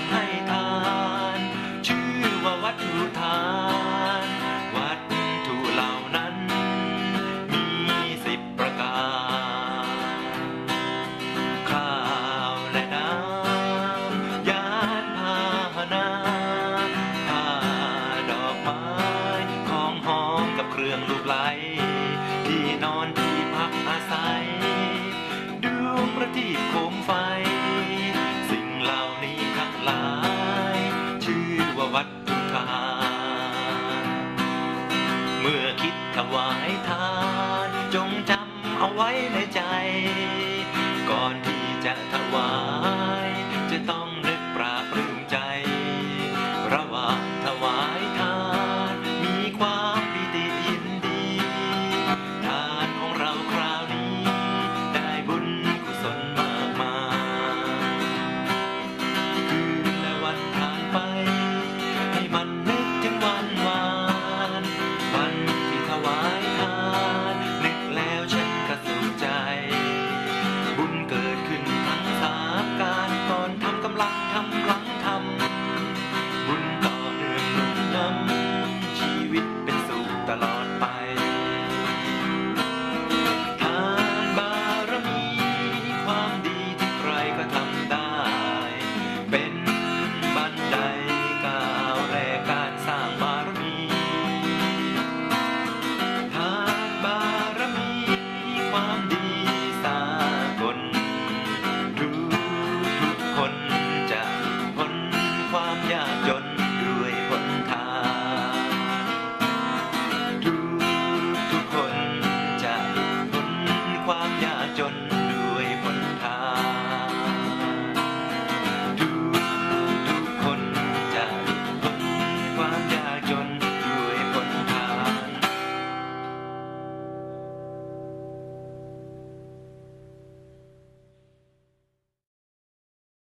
ดให้ชื่อว่าวัดอุทาน วัดทุเหล่านั้น มีสิบประการข้าวและน้ำยานพาหนะผ้าดอกไม้ของหอมกับเครื่องลูกไหล วัดกาเมื่อคิดถวายทาน จงจำเอาไว้ในใจ ก่อนที่จะถวาย จะต้องนึก ลังทำพลังทำบุญต่อเนื่องนุ่นนำชีวิตเป็นสุขตลอดไป